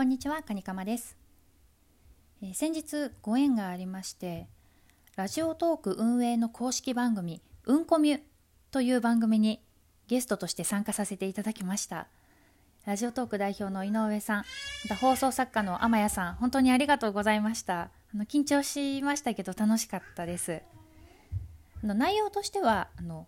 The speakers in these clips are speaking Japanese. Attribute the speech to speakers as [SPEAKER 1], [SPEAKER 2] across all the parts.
[SPEAKER 1] こんにちは、カニカマです、えー先日ご縁がありまして、ラジオトーク運営の公式番組、うんこみゅという番組にゲストとして参加させていただきました。ラジオトーク代表の井上さん、また放送作家の天谷さん、本当にありがとうございました。あの緊張しましたけど楽しかったです。あの内容としてはあの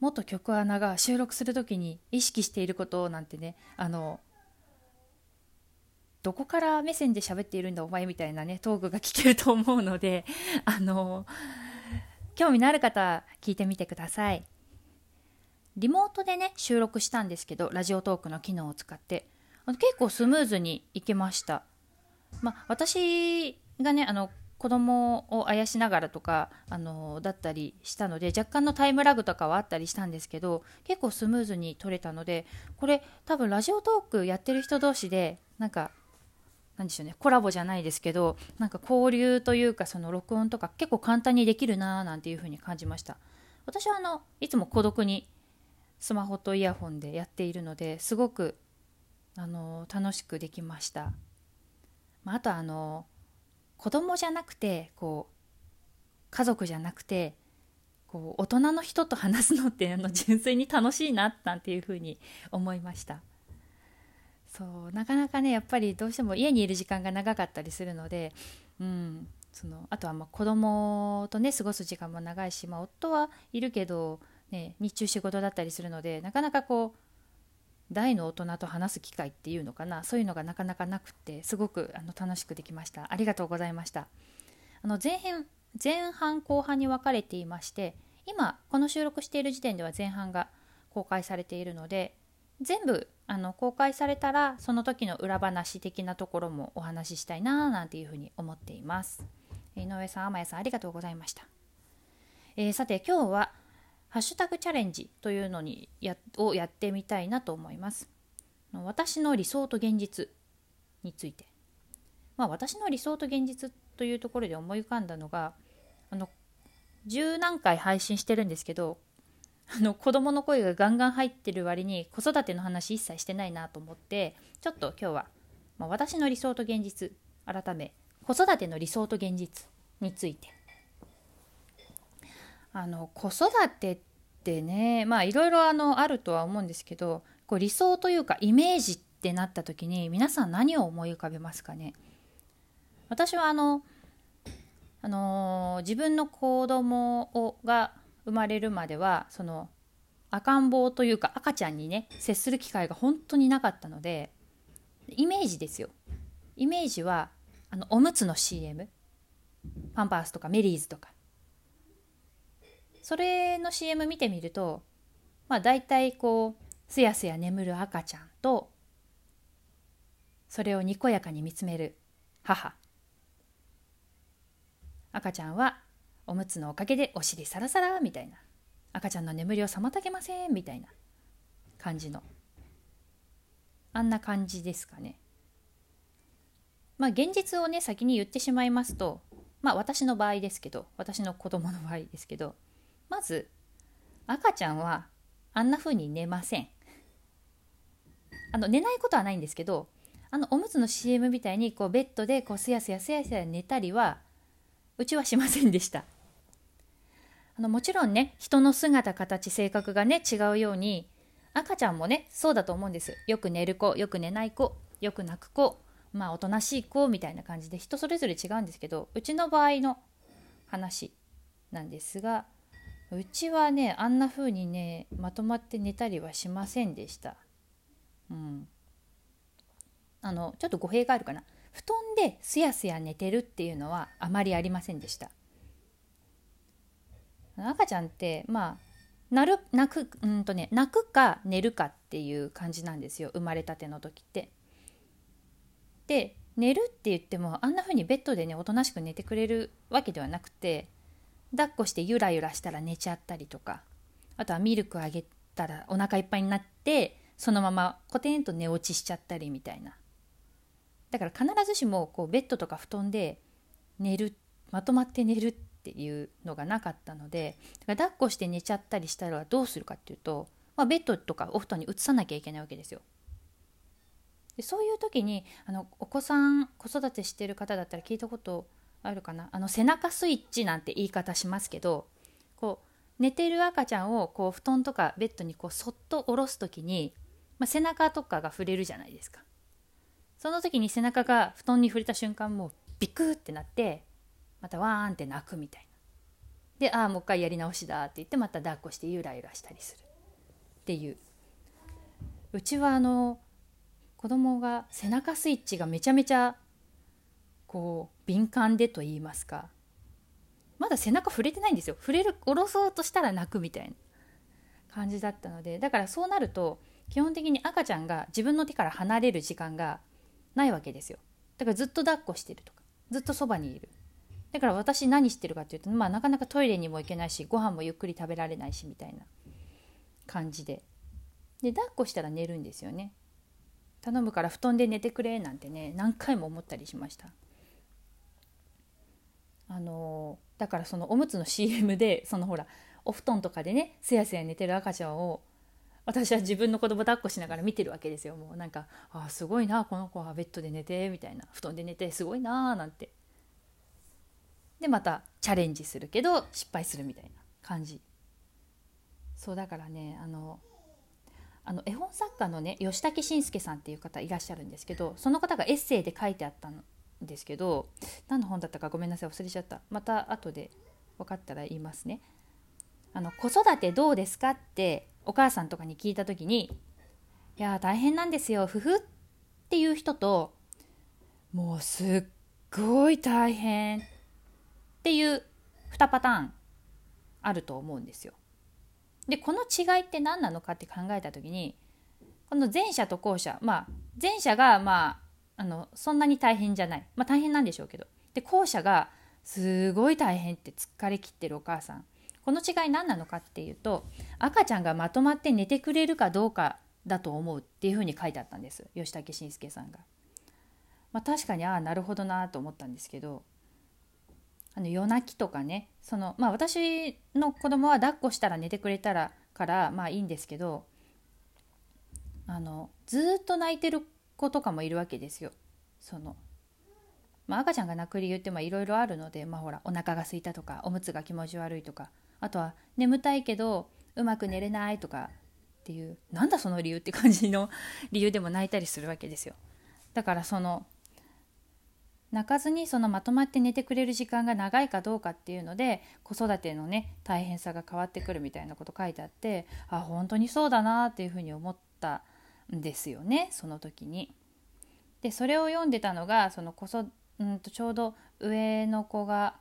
[SPEAKER 1] 元局アナが収録するときに意識していることなんてねあのどこから目線で喋っているんだお前みたいなねトークが聞けると思うので あの興味のある方聞いてみてください。リモートでね収録したんですけどラジオトークの機能を使って。結構スムーズにいけました。まあ私がねあの子供をあやしながらとかあのだったりしたので若干のタイムラグとかはあったりしたんですけど結構スムーズに撮れたのでこれ多分ラジオトークやってる人同士でなんかなんでしょうねコラボじゃないですけどなんか交流というかその録音とか結構簡単にできるなーなんていう風に感じました。私はあのいつも孤独にスマホとイヤホンでやっているのですごくあの楽しくできました、まあ、あとあの子供じゃなくてこう家族じゃなくてこう大人の人と話すのってあの純粋に楽しいななんていう風に思いました。そうなかなかねやっぱりどうしても家にいる時間が長かったりするので、うん、そのあとはまあ子供とね過ごす時間も長いし、まあ、夫はいるけど、ね、日中仕事だったりするのでなかなかこう大の大人と話す機会っていうのかなそういうのがなかなかなくてすごくあの楽しくできました。ありがとうございました。あの前編前半後半に分かれていまして今この収録している時点では前半が公開されているので全部あの公開されたらその時の裏話的なところもお話ししたいななんていうふうに思っています。井上さん天谷さんありがとうございました、えーさて今日はハッシュタグチャレンジというのにやをやってみたいなと思います。私の理想と現実について。まあ私の理想と現実というところで思い浮かんだのがあの十何回配信してるんですけどあの子供の声がガンガン入ってる割に子育ての話一切してないなと思ってちょっと今日は、まあ、私の理想と現実改め子育ての理想と現実について。あの子育てってねまあいろいろあのあるとは思うんですけどこう理想というかイメージってなった時に皆さん何を思い浮かべますかね？私はあのあのー自分の子供をが生まれるまではその赤ん坊というか赤ちゃんにね接する機会が本当になかったのでイメージですよ。イメージはあのおむつの CM パンパースとかメリーズとか。それの CM 見てみるとまあ大体こうすやすや眠る赤ちゃんとそれをにこやかに見つめる母。赤ちゃんはおむつのおかげでお尻サラサラみたいな。赤ちゃんの眠りを妨げませんみたいな感じの。あんな感じですかね。まあ現実をね先に言ってしまいますとまあ私の場合ですけど私の子供の場合ですけどまず赤ちゃんはあんな風に寝ません。あの寝ないことはないんですけどあのおむつの CM みたいにこうベッドでこうすやすやすやすや寝たりはうちはしませんでした。あのもちろんね人の姿形性格がね違うように赤ちゃんもねそうだと思うんです。よく寝る子よく寝ない子よく泣く子まあおとなしい子みたいな感じで人それぞれ違うんですけどうちの場合の話なんですがうちはねあんな風にねまとまって寝たりはしませんでした。うん。あのちょっと語弊があるかな。布団ですやすや寝てるっていうのはあまりありませんでした。赤ちゃんってまあなる泣くうんとね泣くか寝るかっていう感じなんですよ生まれたての時って。で寝るって言ってもあんな風にベッドでねおとなしく寝てくれるわけではなくて抱っこしてゆらゆらしたら寝ちゃったりとかあとはミルクあげたらお腹いっぱいになってそのままコテンと寝落ちしちゃったりみたいなだから必ずしもこうベッドとか布団で寝るまとまって寝るっていうのがなかったのでだから抱っこして寝ちゃったりしたらどうするかっていうと、まあ、ベッドとかお布団に移さなきゃいけないわけですよ。でそういう時にあのお子さん子育てしてる方だったら聞いたことあるかな？あの背中スイッチなんて言い方しますけどこう寝てる赤ちゃんをこう布団とかベッドにこうそっと下ろす時に、まあ、背中とかが触れるじゃないですかその時に背中が布団に触れた瞬間もうビクってなってまたワーンって泣くみたいな。でああもう一回やり直しだって言ってまた抱っこしてゆらゆらしたりするっていう。うちはあの子供が背中スイッチがめちゃめちゃこう敏感でと言いますか。まだ背中触れてないんですよ。触れる下ろそうとしたら泣くみたいな感じだったので。だからそうなると基本的に赤ちゃんが自分の手から離れる時間がないわけですよ。だからずっと抱っこしてるとかずっとそばにいる。だから私何してるかっていうと、まあ、なかなかトイレにも行けないしご飯もゆっくり食べられないしみたいな感じで。で抱っこしたら寝るんですよね。頼むから布団で寝てくれなんてね何回も思ったりしました。あのだからそのおむつの CM でそのほらお布団とかでねすやすや寝てる赤ちゃんを私は自分の子供抱っこしながら見てるわけですよ。もうなんかあすごいなこの子はベッドで寝てみたいな。布団で寝てすごいななんてでまたチャレンジするけど失敗するみたいな感じ。そうだからねあのあの絵本作家のね吉武慎介さんっていう方いらっしゃるんですけどその方がエッセイで書いてあったんですけど何の本だったかごめんなさい忘れちゃった。また後で分かったら言いますね。あの子育てどうですかってお母さんとかに聞いた時に「いや大変なんですよふふ」っていう人と「もうすっごい大変」っていう2パターンあると思うんですよ。でこの違いって何なのかって考えた時にこの前者と後者まあ前者がまああのそんなに大変じゃないまあ大変なんでしょうけどで後者がすごい大変って疲れきってるお母さんこの違い何なのかっていうと赤ちゃんがまとまって寝てくれるかどうかだと思うっていうふうに書いてあったんです吉武慎介さんが。まあ、確かにああなるほどなと思ったんですけどあの夜泣きとかねそのまあ私の子供は抱っこしたら寝てくれたらからまあいいんですけどあのずっと泣いてる子とかもいるわけですよ。そのまあ、赤ちゃんが泣く理由っていろいろあるので、まあ、ほらお腹が空いたとかおむつが気持ち悪いとかあとは眠たいけどうまく寝れないとかっていうなんだその理由って感じの理由でも泣いたりするわけですよ。だからその泣かずにそのまとまって寝てくれる時間が長いかどうかっていうので子育てのね大変さが変わってくるみたいなこと書いてあってあ本当にそうだなっていうふうに思ったんですよねその時に。でそれを読んでたのがそのこそうんとちょうど上の子が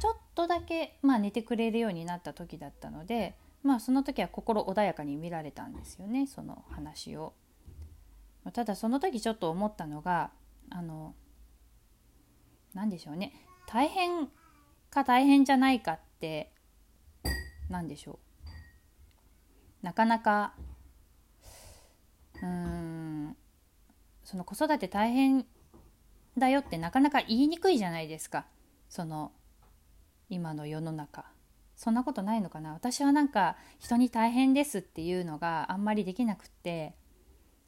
[SPEAKER 1] ちょっとだけ、まあ、寝てくれるようになった時だったので、まあ、その時は心穏やかに見られたんですよねその話を。ただその時ちょっと思ったのがあの何でしょうね。大変か大変じゃないかって何でしょう。なかなかうーんその子育て大変だよってなかなか言いにくいじゃないですか。その今の世の中。そんなことないのかな。私はなんか人に大変ですっていうのがあんまりできなくって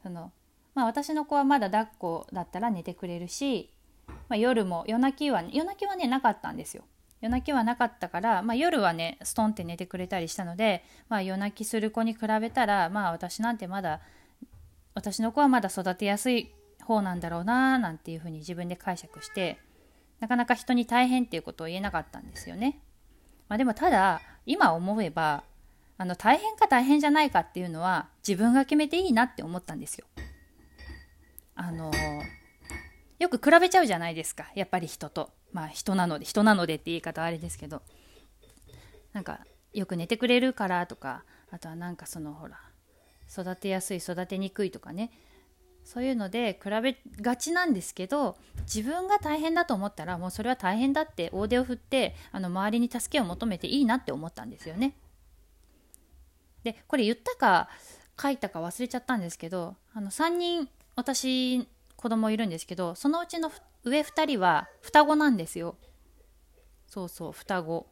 [SPEAKER 1] そのまあ、私の子はまだ抱っこだったら寝てくれるし、まあ、夜も夜泣きは夜泣きはねなかったんですよ夜泣きはなかったから、まあ、夜はねストンって寝てくれたりしたので、まあ、夜泣きする子に比べたら、まあ、私なんてまだ私の子はまだ育てやすい方なんだろうななんていうふうに自分で解釈してなかなか人に大変っていうことを言えなかったんですよね。まあ、でもただ今思えばあの大変か大変じゃないかっていうのは自分が決めていいなって思ったんですよ。あのよく比べちゃうじゃないですか。やっぱり人と。まあ人なので人なのでって言い方はあれですけど。なんかよく寝てくれるからとかあとはなんかそのほら育てやすい育てにくいとかね。そういうので比べがちなんですけど自分が大変だと思ったらもうそれは大変だって大手を振ってあの周りに助けを求めていいなって思ったんですよね。でこれ言ったか書いたか忘れちゃったんですけどあの3人私子供いるんですけどそのうちの上2人は双子なんですよ。そうそう双子。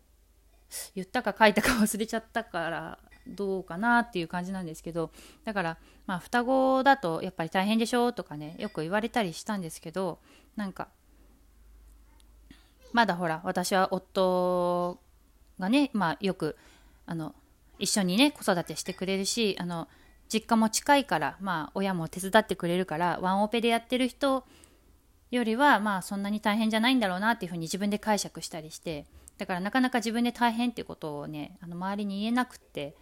[SPEAKER 1] 言ったか書いたか忘れちゃったからどうかなっていう感じなんですけど。だからまあ双子だとやっぱり大変でしょとかねよく言われたりしたんですけどなんかまだほら私は夫がねまあよくあの一緒にね子育てしてくれるしあの実家も近いからまあ親も手伝ってくれるからワンオペでやってる人よりはまあそんなに大変じゃないんだろうなっていうふうに自分で解釈したりしてだからなかなか自分で大変っていうことをねあの周りに言えなくって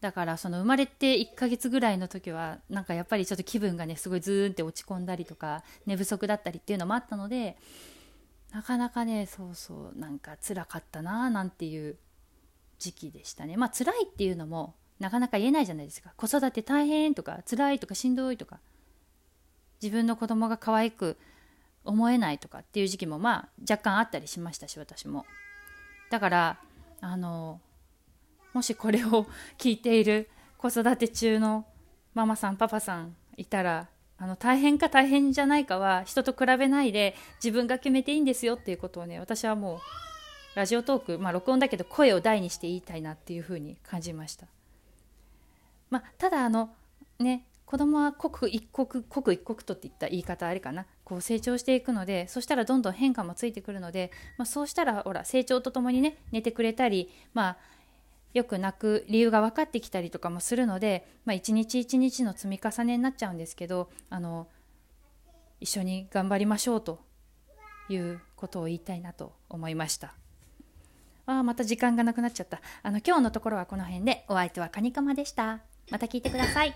[SPEAKER 1] だからその生まれて1ヶ月ぐらいの時はなんかやっぱりちょっと気分がねすごいズーンって落ち込んだりとか寝不足だったりっていうのもあったのでなかなかねそうそうなんか辛かったななんていう時期でしたね。まあ辛いっていうのもなかなか言えないじゃないですか。子育て大変とか辛いとかしんどいとか。自分の子供が可愛く思えないとかっていう時期もまあ若干あったりしましたし私も。だからあのもしこれを聞いている子育て中のママさんパパさんいたらあの大変か大変じゃないかは人と比べないで自分が決めていいんですよっていうことをね私はもうラジオトークまあ録音だけど声を大にして言いたいなっていうふうに感じました。まあ、ただあのね子供は刻一刻刻一刻とっていった言い方あれかなこう成長していくのでそしたらどんどん変化もついてくるので、まあ、そうしたらほら成長とともにね寝てくれたりまあよく泣く理由が分かってきたりとかもするので、まあ、一日一日の積み重ねになっちゃうんですけどあの一緒に頑張りましょうということを言いたいなと思いました。あまた時間がなくなっちゃった。あの今日のところはこの辺でお相手はカニカマでした。また聞いてください。